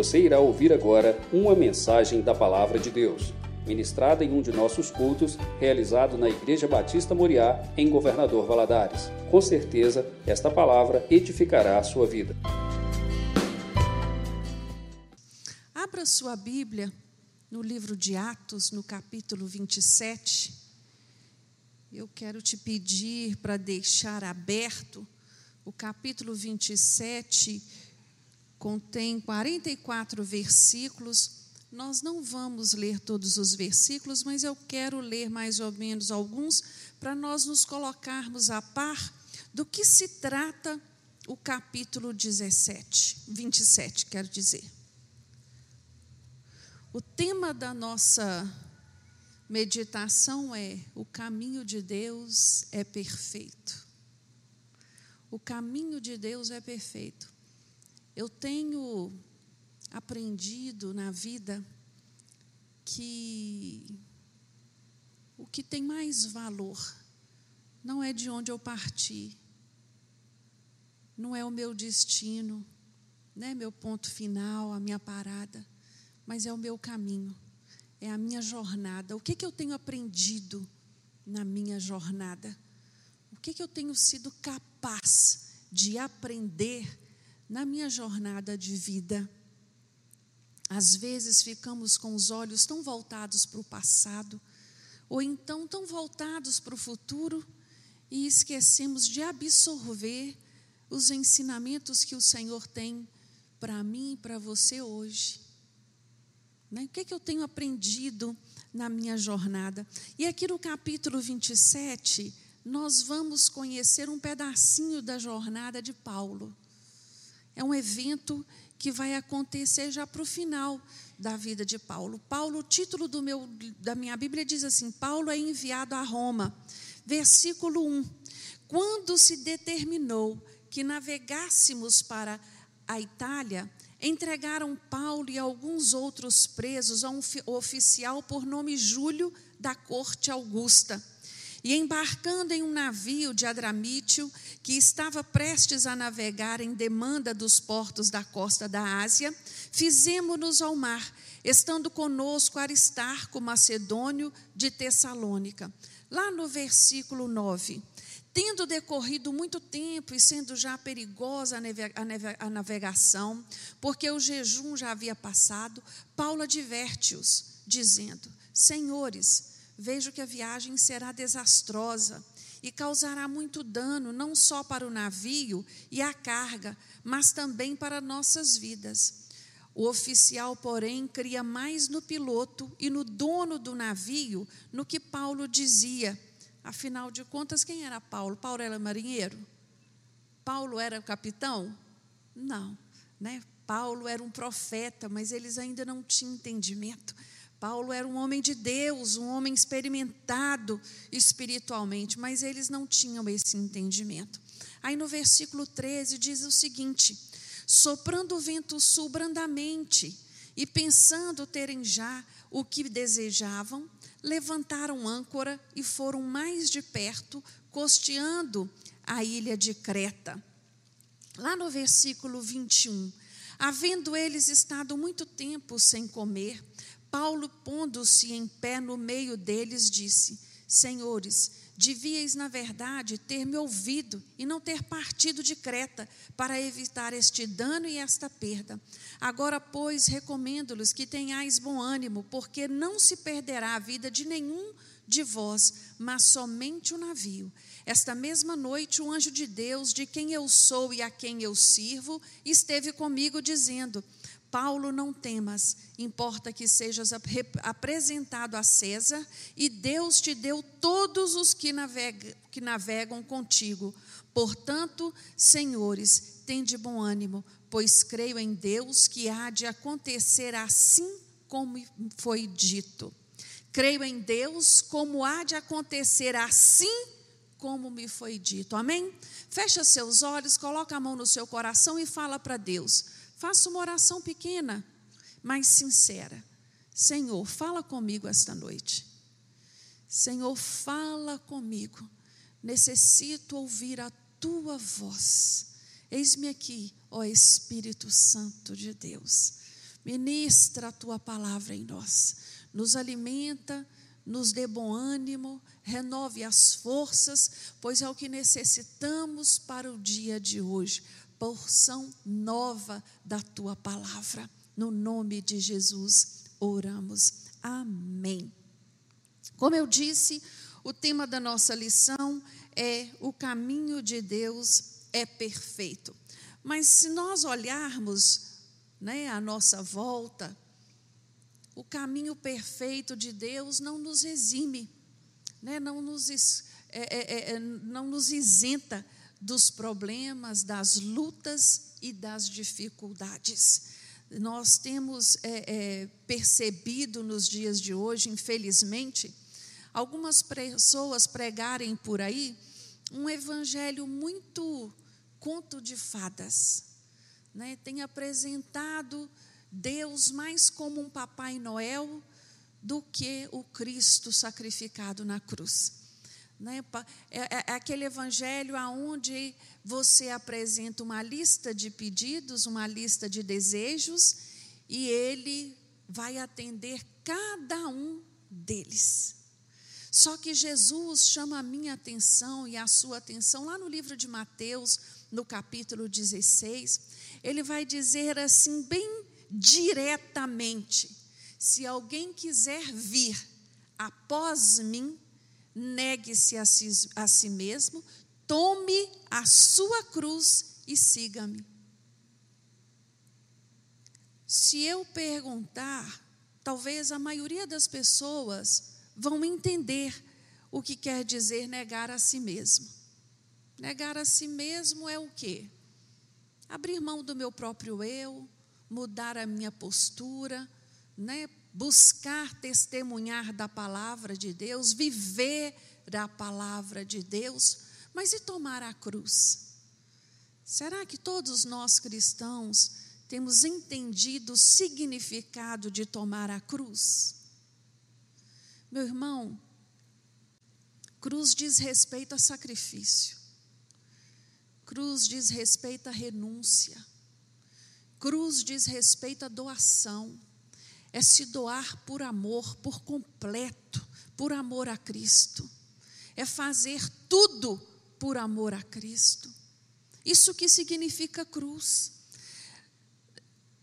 Você irá ouvir agora uma mensagem da Palavra de Deus, ministrada em um de nossos cultos, realizado na Igreja Batista Moriá, em Governador Valadares. Com certeza, esta palavra edificará a sua vida. Abra sua Bíblia no livro de Atos, no capítulo 27. Eu quero te pedir para deixar aberto o capítulo 27 contém 44 versículos. Nós não vamos ler todos os versículos, mas eu quero ler mais ou menos alguns para nós nos colocarmos a par do que se trata o capítulo 17, 27, quero dizer. O tema da nossa meditação é: o caminho de Deus é perfeito. O caminho de Deus é perfeito. Eu tenho aprendido na vida que o que tem mais valor não é de onde eu parti, não é o meu destino, né, meu ponto final, a minha parada, mas é o meu caminho, é a minha jornada. O que, que eu tenho aprendido na minha jornada? O que, que eu tenho sido capaz de aprender na minha jornada de vida. Às vezes ficamos com os olhos tão voltados para o passado, ou então tão voltados para o futuro, e esquecemos de absorver os ensinamentos que o Senhor tem para mim e para você hoje. Né? O que, é que eu tenho aprendido na minha jornada? E aqui no capítulo 27, nós vamos conhecer um pedacinho da jornada de Paulo. É um evento que vai acontecer já para o final da vida de Paulo. Paulo, o título do meu, da minha Bíblia diz assim: Paulo é enviado a Roma. Versículo 1. Quando se determinou que navegássemos para a Itália, entregaram Paulo e alguns outros presos a um oficial por nome Júlio da corte Augusta e embarcando em um navio de Adramítio, que estava prestes a navegar em demanda dos portos da costa da Ásia, fizemos-nos ao mar, estando conosco Aristarco Macedônio de Tessalônica. Lá no versículo 9. Tendo decorrido muito tempo e sendo já perigosa a navegação, porque o jejum já havia passado, Paulo adverte-os, dizendo: Senhores, vejo que a viagem será desastrosa e causará muito dano, não só para o navio e a carga, mas também para nossas vidas. O oficial, porém, cria mais no piloto e no dono do navio no que Paulo dizia. Afinal de contas, quem era Paulo? Paulo era marinheiro? Paulo era capitão? Não, né? Paulo era um profeta, mas eles ainda não tinham entendimento Paulo era um homem de Deus, um homem experimentado espiritualmente, mas eles não tinham esse entendimento. Aí no versículo 13 diz o seguinte: soprando o vento sul brandamente e pensando terem já o que desejavam, levantaram âncora e foram mais de perto, costeando a ilha de Creta. Lá no versículo 21, havendo eles estado muito tempo sem comer, Paulo, pondo-se em pé no meio deles, disse: Senhores, devíeis, na verdade, ter me ouvido e não ter partido de Creta para evitar este dano e esta perda. Agora, pois, recomendo-lhes que tenhais bom ânimo, porque não se perderá a vida de nenhum de vós, mas somente o navio. Esta mesma noite, o anjo de Deus, de quem eu sou e a quem eu sirvo, esteve comigo, dizendo: Paulo, não temas, importa que sejas apresentado a César, e Deus te deu todos os que navegam, que navegam contigo. Portanto, senhores, tende bom ânimo, pois creio em Deus que há de acontecer assim como foi dito. Creio em Deus como há de acontecer assim como me foi dito. Amém? Fecha seus olhos, coloca a mão no seu coração e fala para Deus. Faça uma oração pequena, mas sincera. Senhor, fala comigo esta noite. Senhor, fala comigo. Necessito ouvir a tua voz. Eis-me aqui, ó Espírito Santo de Deus. Ministra a tua palavra em nós, nos alimenta, nos dê bom ânimo, renove as forças, pois é o que necessitamos para o dia de hoje. Porção nova da tua palavra. No nome de Jesus, oramos. Amém. Como eu disse, o tema da nossa lição é o caminho de Deus é perfeito. Mas se nós olharmos né, à nossa volta, o caminho perfeito de Deus não nos exime, né, não, nos, é, é, é, não nos isenta dos problemas, das lutas e das dificuldades. Nós temos é, é, percebido nos dias de hoje, infelizmente, algumas pessoas pregarem por aí um evangelho muito conto de fadas. Né? Tem apresentado Deus mais como um Papai Noel do que o Cristo sacrificado na cruz. Né? É, é, é aquele evangelho aonde você apresenta uma lista de pedidos, uma lista de desejos, e ele vai atender cada um deles. Só que Jesus chama a minha atenção e a sua atenção lá no livro de Mateus, no capítulo 16, ele vai dizer assim, bem diretamente: se alguém quiser vir após mim, negue-se a si, a si mesmo, tome a sua cruz e siga-me. Se eu perguntar, talvez a maioria das pessoas vão entender o que quer dizer negar a si mesmo. Negar a si mesmo é o quê? Abrir mão do meu próprio eu, mudar a minha postura, né? Buscar testemunhar da palavra de Deus, viver da palavra de Deus, mas e tomar a cruz? Será que todos nós cristãos temos entendido o significado de tomar a cruz? Meu irmão, cruz diz respeito a sacrifício, cruz diz respeito a renúncia, cruz diz respeito a doação, é se doar por amor, por completo, por amor a Cristo, é fazer tudo por amor a Cristo. Isso que significa cruz.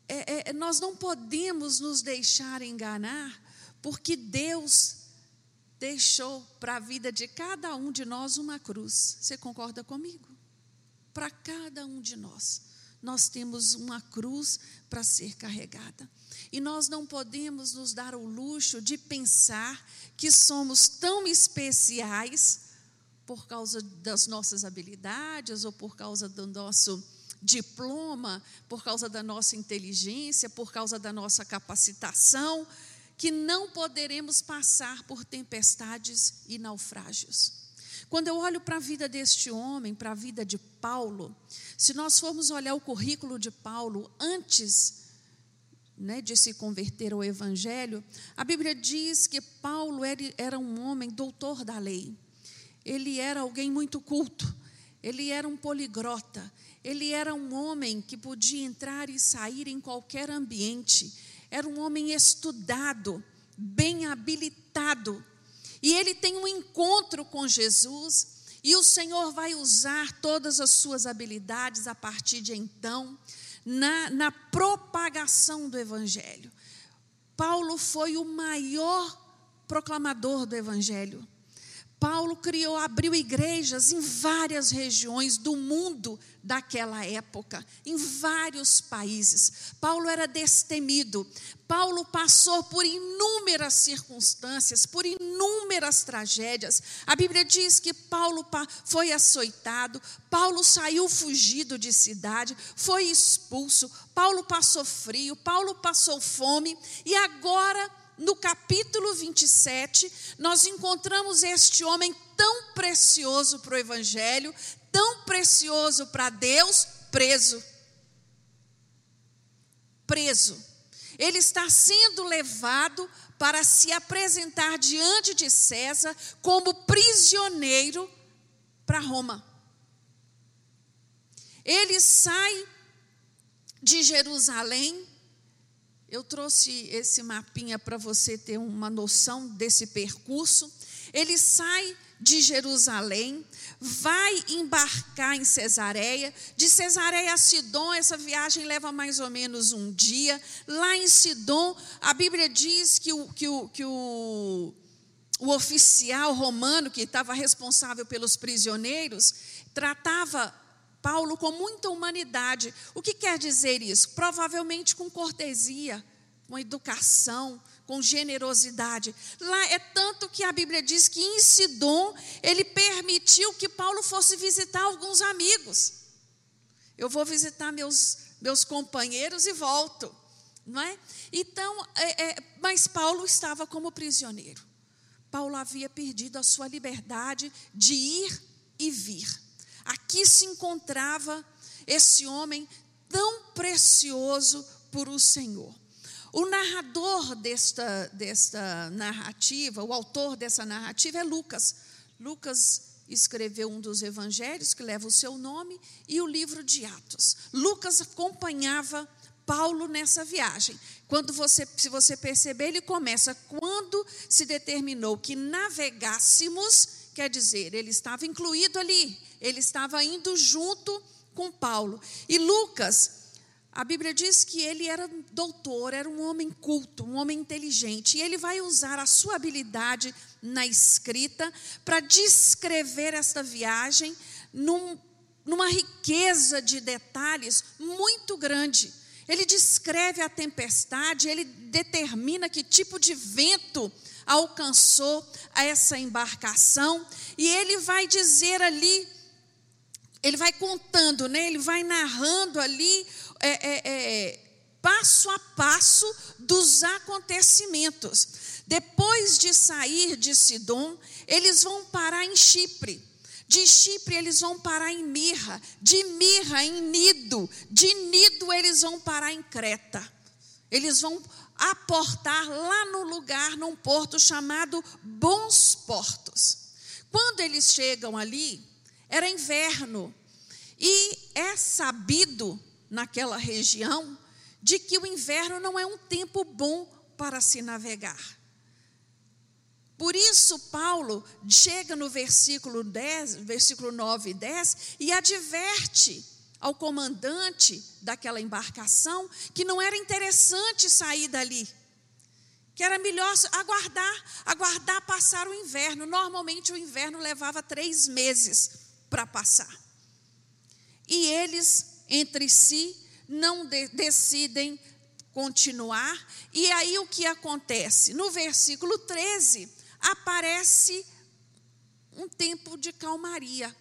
É, é, nós não podemos nos deixar enganar porque Deus deixou para a vida de cada um de nós uma cruz. Você concorda comigo? Para cada um de nós, nós temos uma cruz para ser carregada. E nós não podemos nos dar o luxo de pensar que somos tão especiais por causa das nossas habilidades ou por causa do nosso diploma, por causa da nossa inteligência, por causa da nossa capacitação, que não poderemos passar por tempestades e naufrágios. Quando eu olho para a vida deste homem, para a vida de Paulo, se nós formos olhar o currículo de Paulo antes né, de se converter ao Evangelho, a Bíblia diz que Paulo era, um homem doutor da lei. Ele era alguém muito culto, ele era um poligrota, ele era um homem que podia entrar e sair em qualquer ambiente era um homem estudado, bem habilitado. E ele tem um encontro com Jesus, e o Senhor vai usar todas as suas habilidades a partir de então, na, na propagação do Evangelho. Paulo foi o maior proclamador do Evangelho. Paulo criou, abriu igrejas em várias regiões do mundo daquela época, em vários países. Paulo era destemido. Paulo passou por inúmeras circunstâncias, por inúmeras tragédias. A Bíblia diz que Paulo foi açoitado, Paulo saiu fugido de cidade, foi expulso, Paulo passou frio, Paulo passou fome e agora no capítulo 27, nós encontramos este homem tão precioso para o Evangelho, tão precioso para Deus, preso. Preso. Ele está sendo levado para se apresentar diante de César como prisioneiro para Roma. Ele sai de Jerusalém Eu trouxe esse mapinha para você ter uma noção desse percurso. Ele sai de Jerusalém, vai embarcar em Cesareia. De Cesareia a Sidom, essa viagem leva mais ou menos um dia. Lá em Sidom, a Bíblia diz que o, que o, que o, o oficial romano que estava responsável pelos prisioneiros tratava Paulo com muita humanidade. O que quer dizer isso? Provavelmente com cortesia, com educação, com generosidade. Lá é tanto que a Bíblia diz que em Sidom ele permitiu que Paulo fosse visitar alguns amigos. Eu vou visitar meus, meus companheiros e volto. Não é? Então, é, é, mas Paulo estava como prisioneiro. Paulo havia perdido a sua liberdade de ir e vir. Aqui se encontrava esse homem tão precioso por o Senhor. O narrador desta, desta narrativa, o autor dessa narrativa é Lucas. Lucas escreveu um dos evangelhos que leva o seu nome e o livro de Atos. Lucas acompanhava Paulo nessa viagem. Quando você, se você perceber, ele começa quando se determinou que navegássemos, quer dizer, ele estava incluído ali ele estava indo junto com Paulo. E Lucas, a Bíblia diz que ele era doutor, era um homem culto, um homem inteligente, e ele vai usar a sua habilidade na escrita para descrever esta viagem num, numa riqueza de detalhes muito grande. Ele descreve a tempestade, ele determina que tipo de vento alcançou essa embarcação, e ele vai dizer ali ele vai contando, né? ele vai narrando ali é, é, é, passo a passo dos acontecimentos. Depois de sair de Sidom, eles vão parar em Chipre. De Chipre eles vão parar em Mirra, de Mirra em Nido, de Nido eles vão parar em Creta. Eles vão aportar lá no lugar, num porto chamado Bons Portos. Quando eles chegam ali, era inverno. E é sabido naquela região de que o inverno não é um tempo bom para se navegar. Por isso, Paulo chega no versículo 10, versículo 9 e 10 e adverte ao comandante daquela embarcação que não era interessante sair dali, que era melhor aguardar, aguardar passar o inverno. Normalmente o inverno levava três meses para passar. E eles, entre si, não de decidem continuar. E aí o que acontece? No versículo 13, aparece um tempo de calmaria.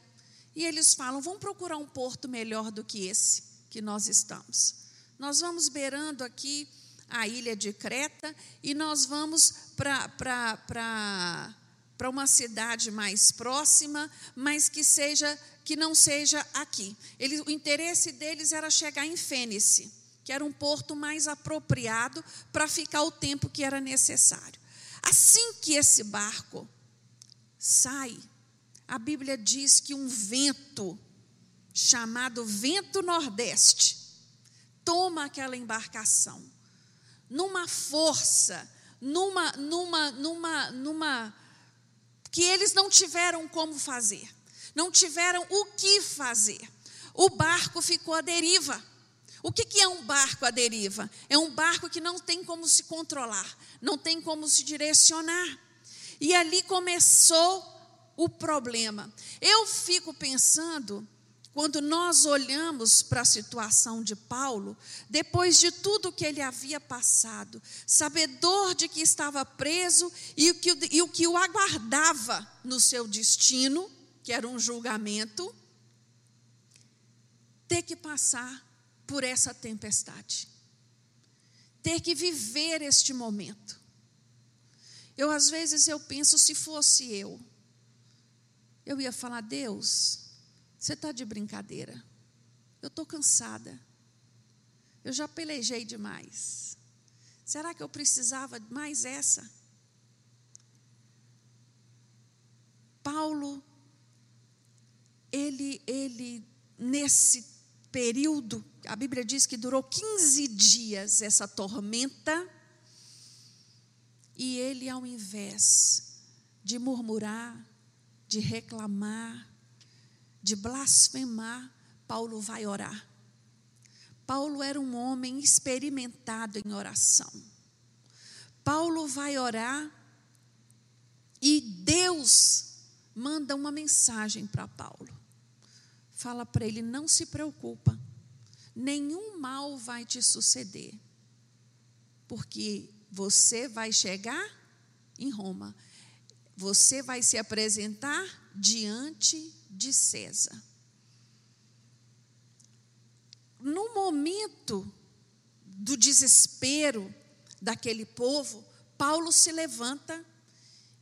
E eles falam: vamos procurar um porto melhor do que esse que nós estamos. Nós vamos beirando aqui a ilha de Creta e nós vamos para para uma cidade mais próxima, mas que seja que não seja aqui. Ele, o interesse deles era chegar em Fênice, que era um porto mais apropriado para ficar o tempo que era necessário. Assim que esse barco sai, a Bíblia diz que um vento chamado vento nordeste toma aquela embarcação numa força, numa numa numa numa que eles não tiveram como fazer, não tiveram o que fazer. O barco ficou à deriva. O que, que é um barco à deriva? É um barco que não tem como se controlar, não tem como se direcionar. E ali começou o problema. Eu fico pensando quando nós olhamos para a situação de Paulo, depois de tudo que ele havia passado, sabedor de que estava preso e o que, e o, que o aguardava no seu destino, que era um julgamento, ter que passar por essa tempestade, ter que viver este momento. Eu, às vezes, eu penso, se fosse eu, eu ia falar, Deus, você está de brincadeira. Eu estou cansada. Eu já pelejei demais. Será que eu precisava mais essa? Paulo, ele, ele nesse período, a Bíblia diz que durou 15 dias essa tormenta, e ele, ao invés de murmurar, de reclamar, de blasfemar, Paulo vai orar. Paulo era um homem experimentado em oração. Paulo vai orar e Deus manda uma mensagem para Paulo. Fala para ele: não se preocupa, nenhum mal vai te suceder, porque você vai chegar em Roma, você vai se apresentar diante de César. No momento do desespero daquele povo, Paulo se levanta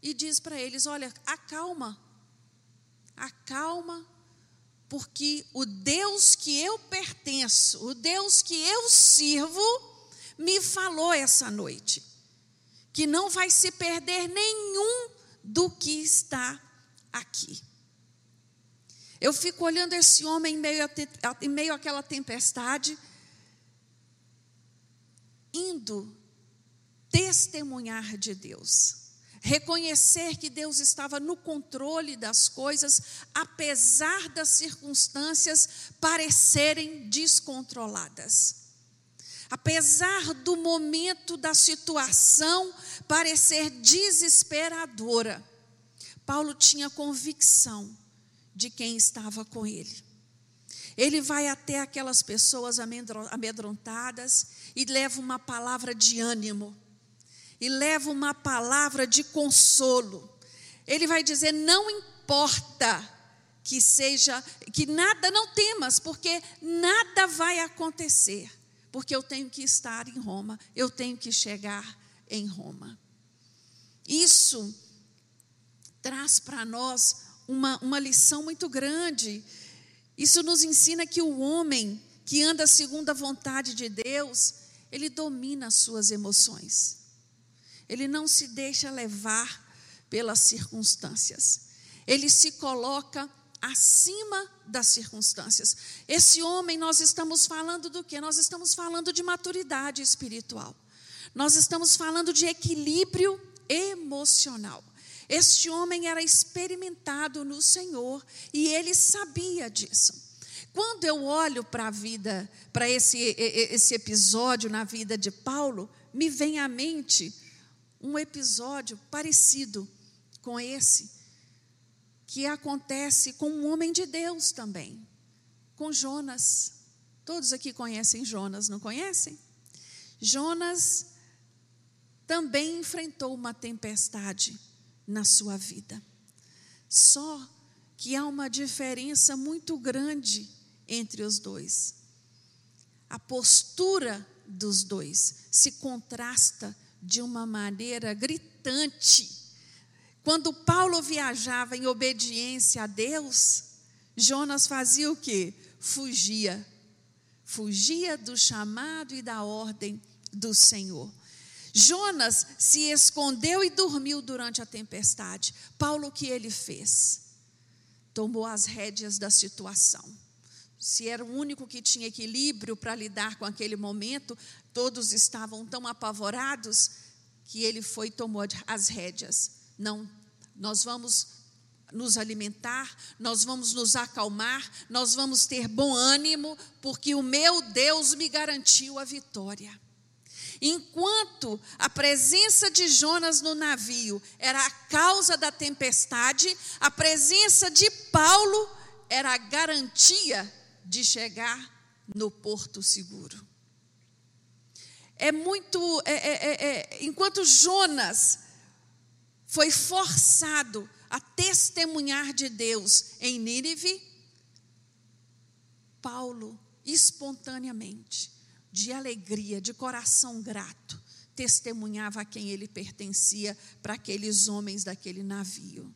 e diz para eles: Olha, acalma, acalma, porque o Deus que eu pertenço, o Deus que eu sirvo, me falou essa noite que não vai se perder nenhum do que está aqui. Eu fico olhando esse homem em meio, a, em meio àquela tempestade, indo testemunhar de Deus reconhecer que Deus estava no controle das coisas, apesar das circunstâncias parecerem descontroladas. Apesar do momento da situação parecer desesperadora, Paulo tinha convicção de quem estava com ele. Ele vai até aquelas pessoas amedrontadas e leva uma palavra de ânimo e leva uma palavra de consolo. Ele vai dizer: não importa que seja, que nada, não temas, porque nada vai acontecer, porque eu tenho que estar em Roma, eu tenho que chegar em Roma. Isso traz para nós uma, uma lição muito grande. Isso nos ensina que o homem que anda segundo a vontade de Deus, ele domina as suas emoções. Ele não se deixa levar pelas circunstâncias. Ele se coloca acima das circunstâncias. Esse homem, nós estamos falando do que? Nós estamos falando de maturidade espiritual. Nós estamos falando de equilíbrio emocional. Este homem era experimentado no Senhor e ele sabia disso. Quando eu olho para a vida, para esse, esse episódio na vida de Paulo, me vem à mente um episódio parecido com esse, que acontece com um homem de Deus também, com Jonas. Todos aqui conhecem Jonas, não conhecem? Jonas também enfrentou uma tempestade na sua vida. Só que há uma diferença muito grande entre os dois. A postura dos dois se contrasta de uma maneira gritante. Quando Paulo viajava em obediência a Deus, Jonas fazia o quê? Fugia. Fugia do chamado e da ordem do Senhor. Jonas se escondeu e dormiu durante a tempestade. Paulo, o que ele fez? Tomou as rédeas da situação. Se era o único que tinha equilíbrio para lidar com aquele momento, Todos estavam tão apavorados que ele foi e tomou as rédeas. Não, nós vamos nos alimentar, nós vamos nos acalmar, nós vamos ter bom ânimo, porque o meu Deus me garantiu a vitória. Enquanto a presença de Jonas no navio era a causa da tempestade, a presença de Paulo era a garantia de chegar no porto seguro é muito. É, é, é, é, enquanto Jonas foi forçado a testemunhar de Deus em Nínive, Paulo, espontaneamente, de alegria, de coração grato, testemunhava a quem ele pertencia para aqueles homens daquele navio.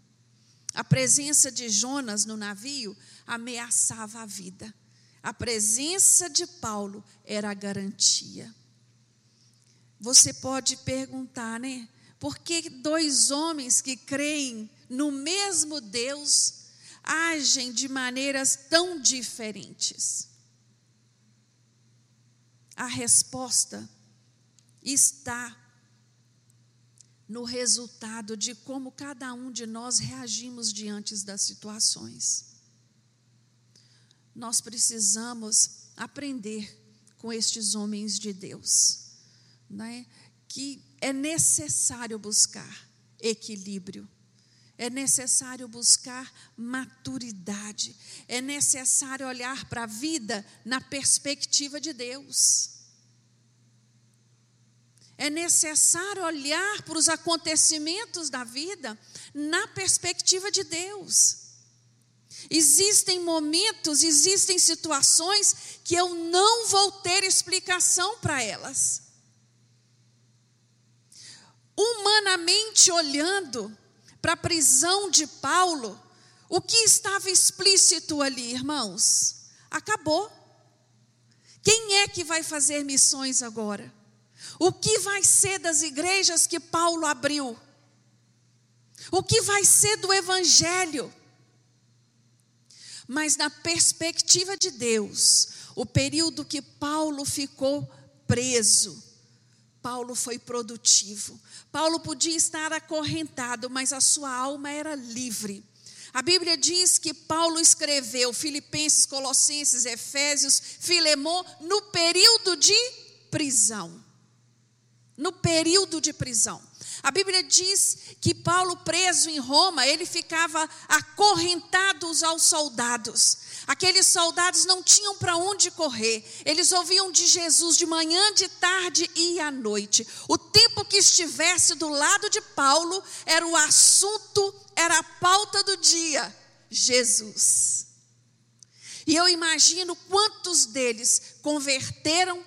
A presença de Jonas no navio ameaçava a vida. A presença de Paulo era a garantia. Você pode perguntar, né? Por que dois homens que creem no mesmo Deus agem de maneiras tão diferentes? A resposta está no resultado de como cada um de nós reagimos diante das situações. Nós precisamos aprender com estes homens de Deus, né? que é necessário buscar equilíbrio, é necessário buscar maturidade, é necessário olhar para a vida na perspectiva de Deus. É necessário olhar para os acontecimentos da vida na perspectiva de Deus. Existem momentos, existem situações que eu não vou ter explicação para elas. Humanamente olhando para a prisão de Paulo, o que estava explícito ali, irmãos? Acabou. Quem é que vai fazer missões agora? O que vai ser das igrejas que Paulo abriu? O que vai ser do evangelho? Mas na perspectiva de Deus, o período que Paulo ficou preso, Paulo foi produtivo. Paulo podia estar acorrentado, mas a sua alma era livre. A Bíblia diz que Paulo escreveu Filipenses, Colossenses, Efésios, Filemão no período de prisão no período de prisão. A Bíblia diz que Paulo, preso em Roma, ele ficava acorrentado aos soldados. Aqueles soldados não tinham para onde correr. Eles ouviam de Jesus de manhã, de tarde e à noite. O tempo que estivesse do lado de Paulo era o assunto, era a pauta do dia: Jesus. E eu imagino quantos deles converteram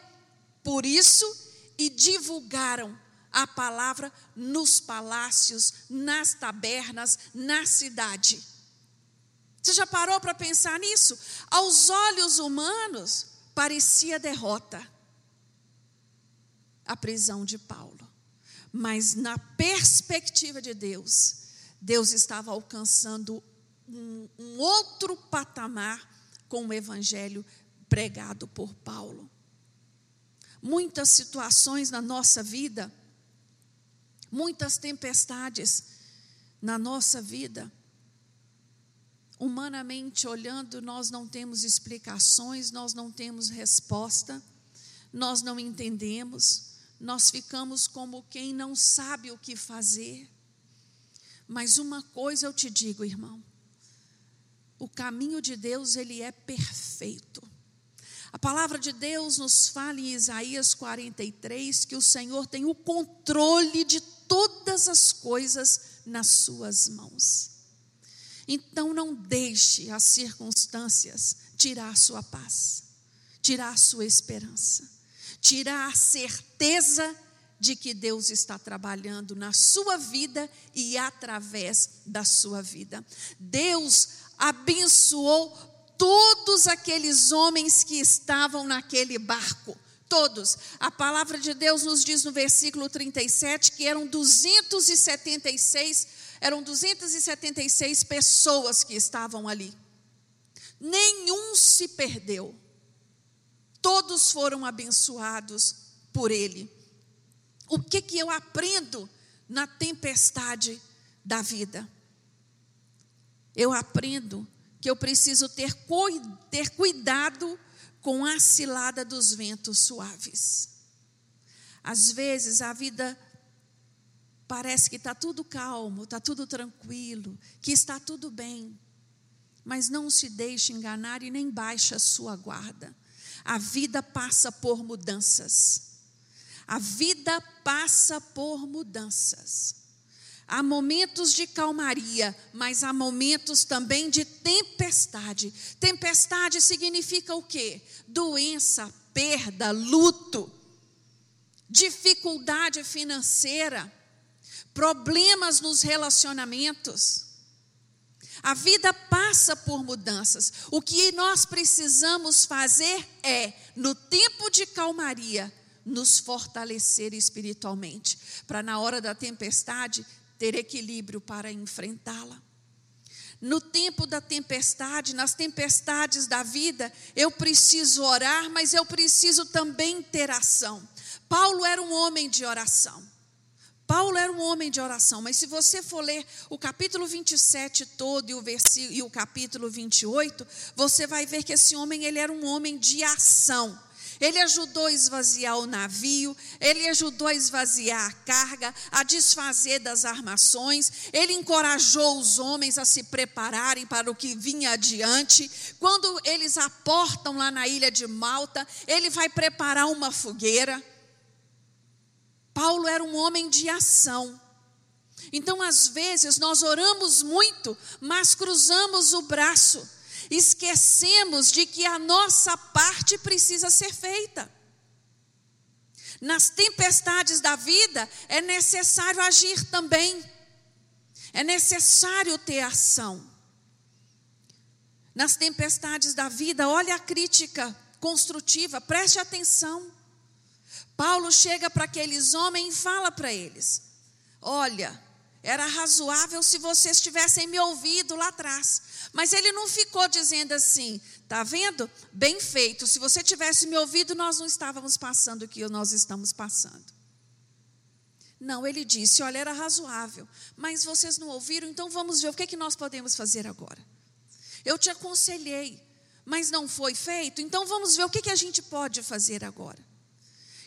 por isso e divulgaram a palavra nos palácios, nas tabernas, na cidade. Você já parou para pensar nisso? Aos olhos humanos, parecia derrota a prisão de Paulo. Mas na perspectiva de Deus, Deus estava alcançando um, um outro patamar com o evangelho pregado por Paulo muitas situações na nossa vida, muitas tempestades na nossa vida. Humanamente olhando, nós não temos explicações, nós não temos resposta, nós não entendemos, nós ficamos como quem não sabe o que fazer. Mas uma coisa eu te digo, irmão, o caminho de Deus, ele é perfeito. A palavra de Deus nos fala em Isaías 43 que o Senhor tem o controle de todas as coisas nas suas mãos. Então não deixe as circunstâncias tirar a sua paz, tirar a sua esperança, tirar a certeza de que Deus está trabalhando na sua vida e através da sua vida. Deus abençoou todos aqueles homens que estavam naquele barco. Todos. A palavra de Deus nos diz no versículo 37 que eram 276, eram 276 pessoas que estavam ali. Nenhum se perdeu. Todos foram abençoados por ele. O que que eu aprendo na tempestade da vida? Eu aprendo que eu preciso ter, ter cuidado com a cilada dos ventos suaves. Às vezes a vida parece que está tudo calmo, está tudo tranquilo, que está tudo bem. Mas não se deixe enganar e nem baixe a sua guarda. A vida passa por mudanças. A vida passa por mudanças. Há momentos de calmaria, mas há momentos também de tempestade. Tempestade significa o quê? Doença, perda, luto, dificuldade financeira, problemas nos relacionamentos. A vida passa por mudanças. O que nós precisamos fazer é, no tempo de calmaria, nos fortalecer espiritualmente, para na hora da tempestade ter equilíbrio para enfrentá-la. No tempo da tempestade, nas tempestades da vida, eu preciso orar, mas eu preciso também ter ação. Paulo era um homem de oração. Paulo era um homem de oração, mas se você for ler o capítulo 27 todo e o, versículo, e o capítulo 28, você vai ver que esse homem ele era um homem de ação. Ele ajudou a esvaziar o navio, ele ajudou a esvaziar a carga, a desfazer das armações, ele encorajou os homens a se prepararem para o que vinha adiante. Quando eles aportam lá na ilha de Malta, ele vai preparar uma fogueira. Paulo era um homem de ação. Então, às vezes, nós oramos muito, mas cruzamos o braço esquecemos de que a nossa parte precisa ser feita. Nas tempestades da vida é necessário agir também, é necessário ter ação. Nas tempestades da vida, olha a crítica construtiva, preste atenção. Paulo chega para aqueles homens e fala para eles: Olha, era razoável se vocês tivessem me ouvido lá atrás. Mas ele não ficou dizendo assim, tá vendo? Bem feito. Se você tivesse me ouvido, nós não estávamos passando o que nós estamos passando. Não, ele disse: olha, era razoável, mas vocês não ouviram, então vamos ver o que, é que nós podemos fazer agora. Eu te aconselhei, mas não foi feito, então vamos ver o que, é que a gente pode fazer agora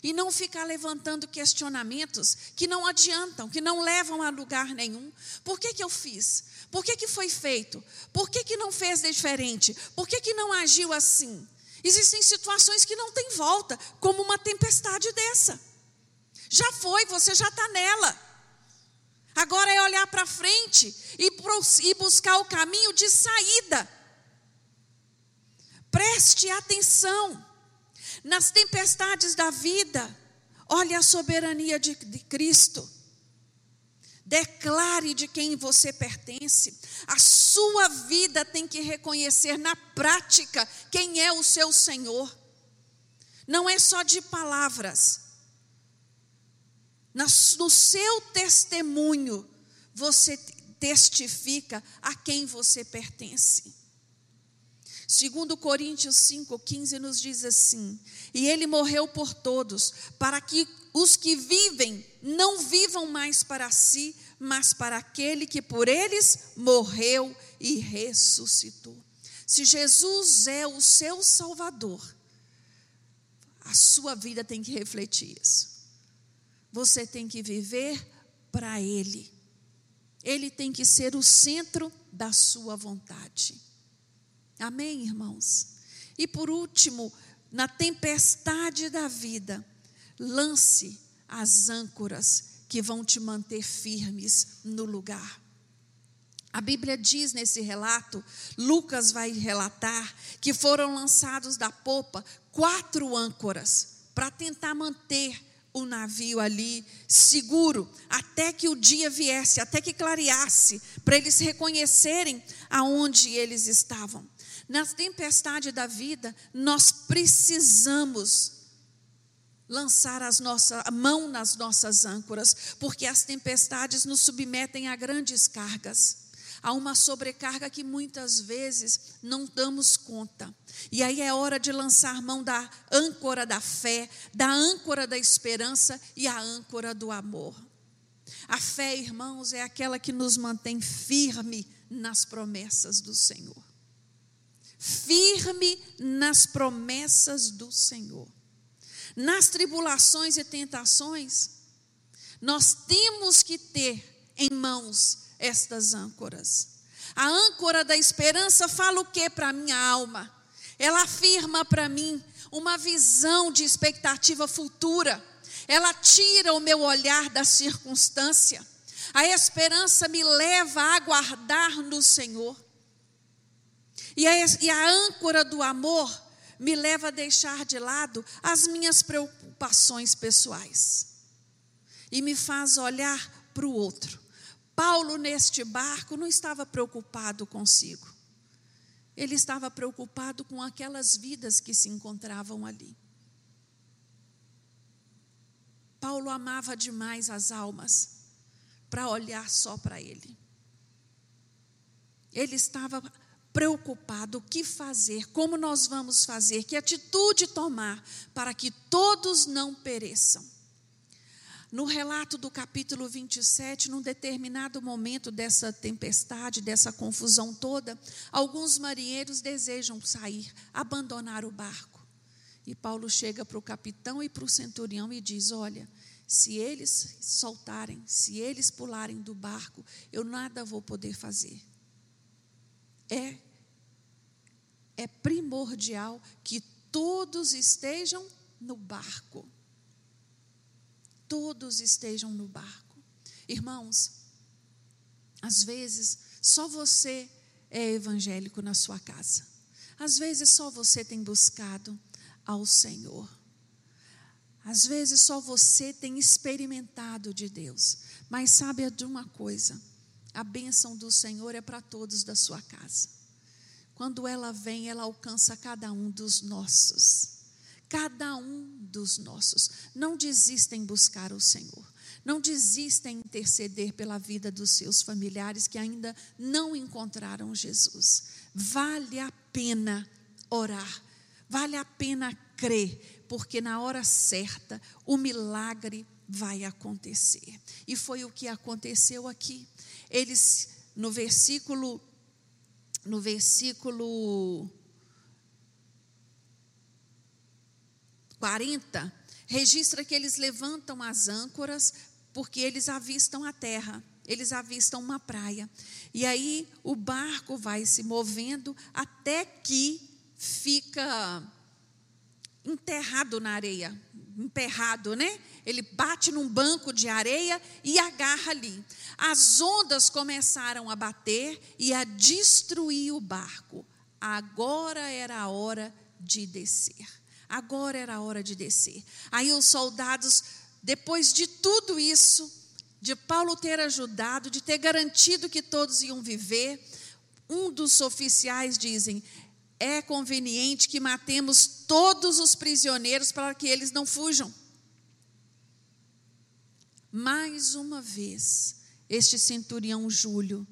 e não ficar levantando questionamentos que não adiantam, que não levam a lugar nenhum. Por que, que eu fiz? Por que, que foi feito? Por que, que não fez diferente? Por que, que não agiu assim? Existem situações que não tem volta, como uma tempestade dessa. Já foi, você já está nela. Agora é olhar para frente e, e buscar o caminho de saída. Preste atenção. Nas tempestades da vida, olhe a soberania de, de Cristo. Declare de quem você pertence. A sua vida tem que reconhecer na prática quem é o seu Senhor. Não é só de palavras. No seu testemunho, você testifica a quem você pertence. Segundo Coríntios 5:15 nos diz assim: "E ele morreu por todos, para que os que vivem não vivam mais para si, mas para aquele que por eles morreu e ressuscitou." Se Jesus é o seu salvador, a sua vida tem que refletir isso. Você tem que viver para ele. Ele tem que ser o centro da sua vontade. Amém, irmãos? E por último, na tempestade da vida, lance as âncoras que vão te manter firmes no lugar. A Bíblia diz nesse relato, Lucas vai relatar, que foram lançados da popa quatro âncoras para tentar manter o navio ali seguro, até que o dia viesse, até que clareasse, para eles reconhecerem aonde eles estavam. Na tempestade da vida, nós precisamos lançar as nossa, a mão nas nossas âncoras, porque as tempestades nos submetem a grandes cargas. Há uma sobrecarga que muitas vezes não damos conta. E aí é hora de lançar mão da âncora da fé, da âncora da esperança e a âncora do amor. A fé, irmãos, é aquela que nos mantém firme nas promessas do Senhor firme nas promessas do Senhor. Nas tribulações e tentações, nós temos que ter em mãos estas âncoras. A âncora da esperança fala o que para a minha alma? Ela afirma para mim uma visão de expectativa futura. Ela tira o meu olhar da circunstância. A esperança me leva a aguardar no Senhor. E a, e a âncora do amor me leva a deixar de lado as minhas preocupações pessoais e me faz olhar para o outro. Paulo, neste barco, não estava preocupado consigo, ele estava preocupado com aquelas vidas que se encontravam ali. Paulo amava demais as almas para olhar só para ele. Ele estava preocupado o que fazer, como nós vamos fazer, que atitude tomar para que todos não pereçam. No relato do capítulo 27, num determinado momento dessa tempestade, dessa confusão toda, alguns marinheiros desejam sair, abandonar o barco. E Paulo chega para o capitão e para o centurião e diz: Olha, se eles soltarem, se eles pularem do barco, eu nada vou poder fazer. É é primordial que todos estejam no barco. Todos estejam no barco. Irmãos, às vezes só você é evangélico na sua casa. Às vezes só você tem buscado ao Senhor. Às vezes só você tem experimentado de Deus. Mas sabe de uma coisa: a bênção do Senhor é para todos da sua casa. Quando ela vem, ela alcança cada um dos nossos. Cada um dos nossos. Não desista em buscar o Senhor. Não desista em interceder pela vida dos seus familiares que ainda não encontraram Jesus. Vale a pena orar. Vale a pena crer, porque na hora certa o milagre vai acontecer. E foi o que aconteceu aqui. Eles, no versículo no versículo 40, registra que eles levantam as âncoras porque eles avistam a terra, eles avistam uma praia. E aí o barco vai se movendo até que fica enterrado na areia, emperrado, né? Ele bate num banco de areia e agarra ali. As ondas começaram a bater e a destruir o barco. Agora era a hora de descer. Agora era a hora de descer. Aí os soldados, depois de tudo isso, de Paulo ter ajudado, de ter garantido que todos iam viver, um dos oficiais dizem: é conveniente que matemos todos os prisioneiros para que eles não fujam. Mais uma vez, este centurião Júlio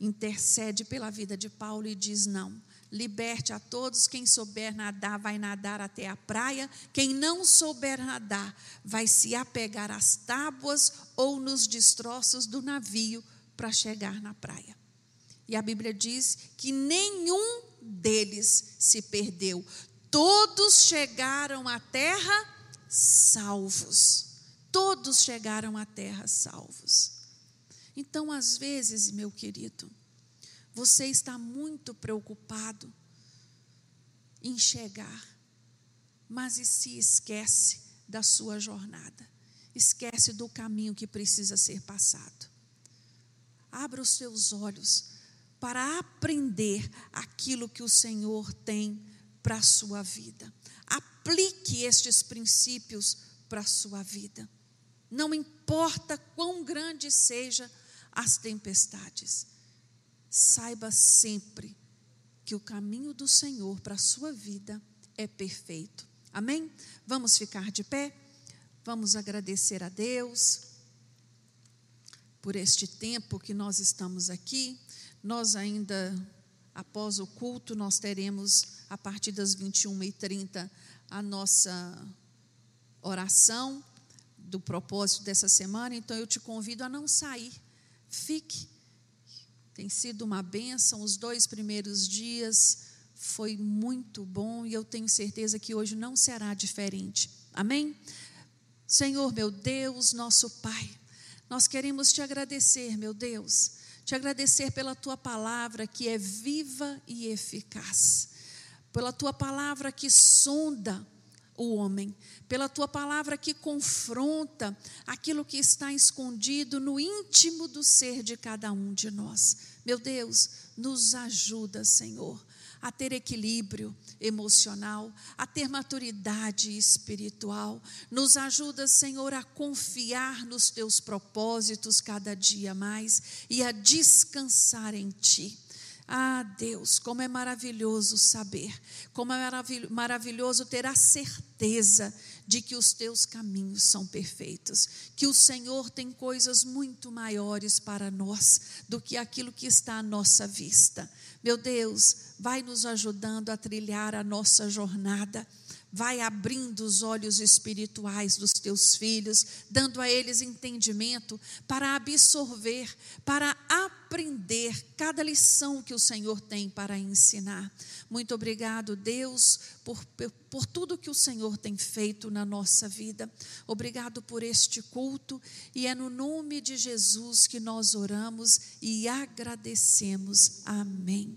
intercede pela vida de Paulo e diz: não, liberte a todos. Quem souber nadar, vai nadar até a praia. Quem não souber nadar, vai se apegar às tábuas ou nos destroços do navio para chegar na praia. E a Bíblia diz que nenhum deles se perdeu, todos chegaram à terra salvos. Todos chegaram à terra salvos. Então, às vezes, meu querido, você está muito preocupado em chegar, mas e se esquece da sua jornada, esquece do caminho que precisa ser passado. Abra os seus olhos para aprender aquilo que o Senhor tem para a sua vida. Aplique estes princípios para a sua vida. Não importa quão grande seja as tempestades, saiba sempre que o caminho do Senhor para a sua vida é perfeito. Amém? Vamos ficar de pé? Vamos agradecer a Deus por este tempo que nós estamos aqui. Nós ainda, após o culto, nós teremos, a partir das 21h30, a nossa oração do propósito dessa semana, então eu te convido a não sair, fique. Tem sido uma bênção, os dois primeiros dias foi muito bom e eu tenho certeza que hoje não será diferente. Amém? Senhor, meu Deus, nosso Pai, nós queremos te agradecer, meu Deus, te agradecer pela tua palavra que é viva e eficaz, pela tua palavra que sonda o homem, pela tua palavra que confronta aquilo que está escondido no íntimo do ser de cada um de nós. Meu Deus, nos ajuda, Senhor, a ter equilíbrio emocional, a ter maturidade espiritual. Nos ajuda, Senhor, a confiar nos teus propósitos cada dia mais e a descansar em Ti. Ah, Deus, como é maravilhoso saber, como é maravilhoso ter a certeza de que os teus caminhos são perfeitos, que o Senhor tem coisas muito maiores para nós do que aquilo que está à nossa vista. Meu Deus, vai nos ajudando a trilhar a nossa jornada vai abrindo os olhos espirituais dos teus filhos, dando a eles entendimento para absorver, para aprender cada lição que o Senhor tem para ensinar. Muito obrigado, Deus, por, por tudo que o Senhor tem feito na nossa vida. Obrigado por este culto e é no nome de Jesus que nós oramos e agradecemos. Amém.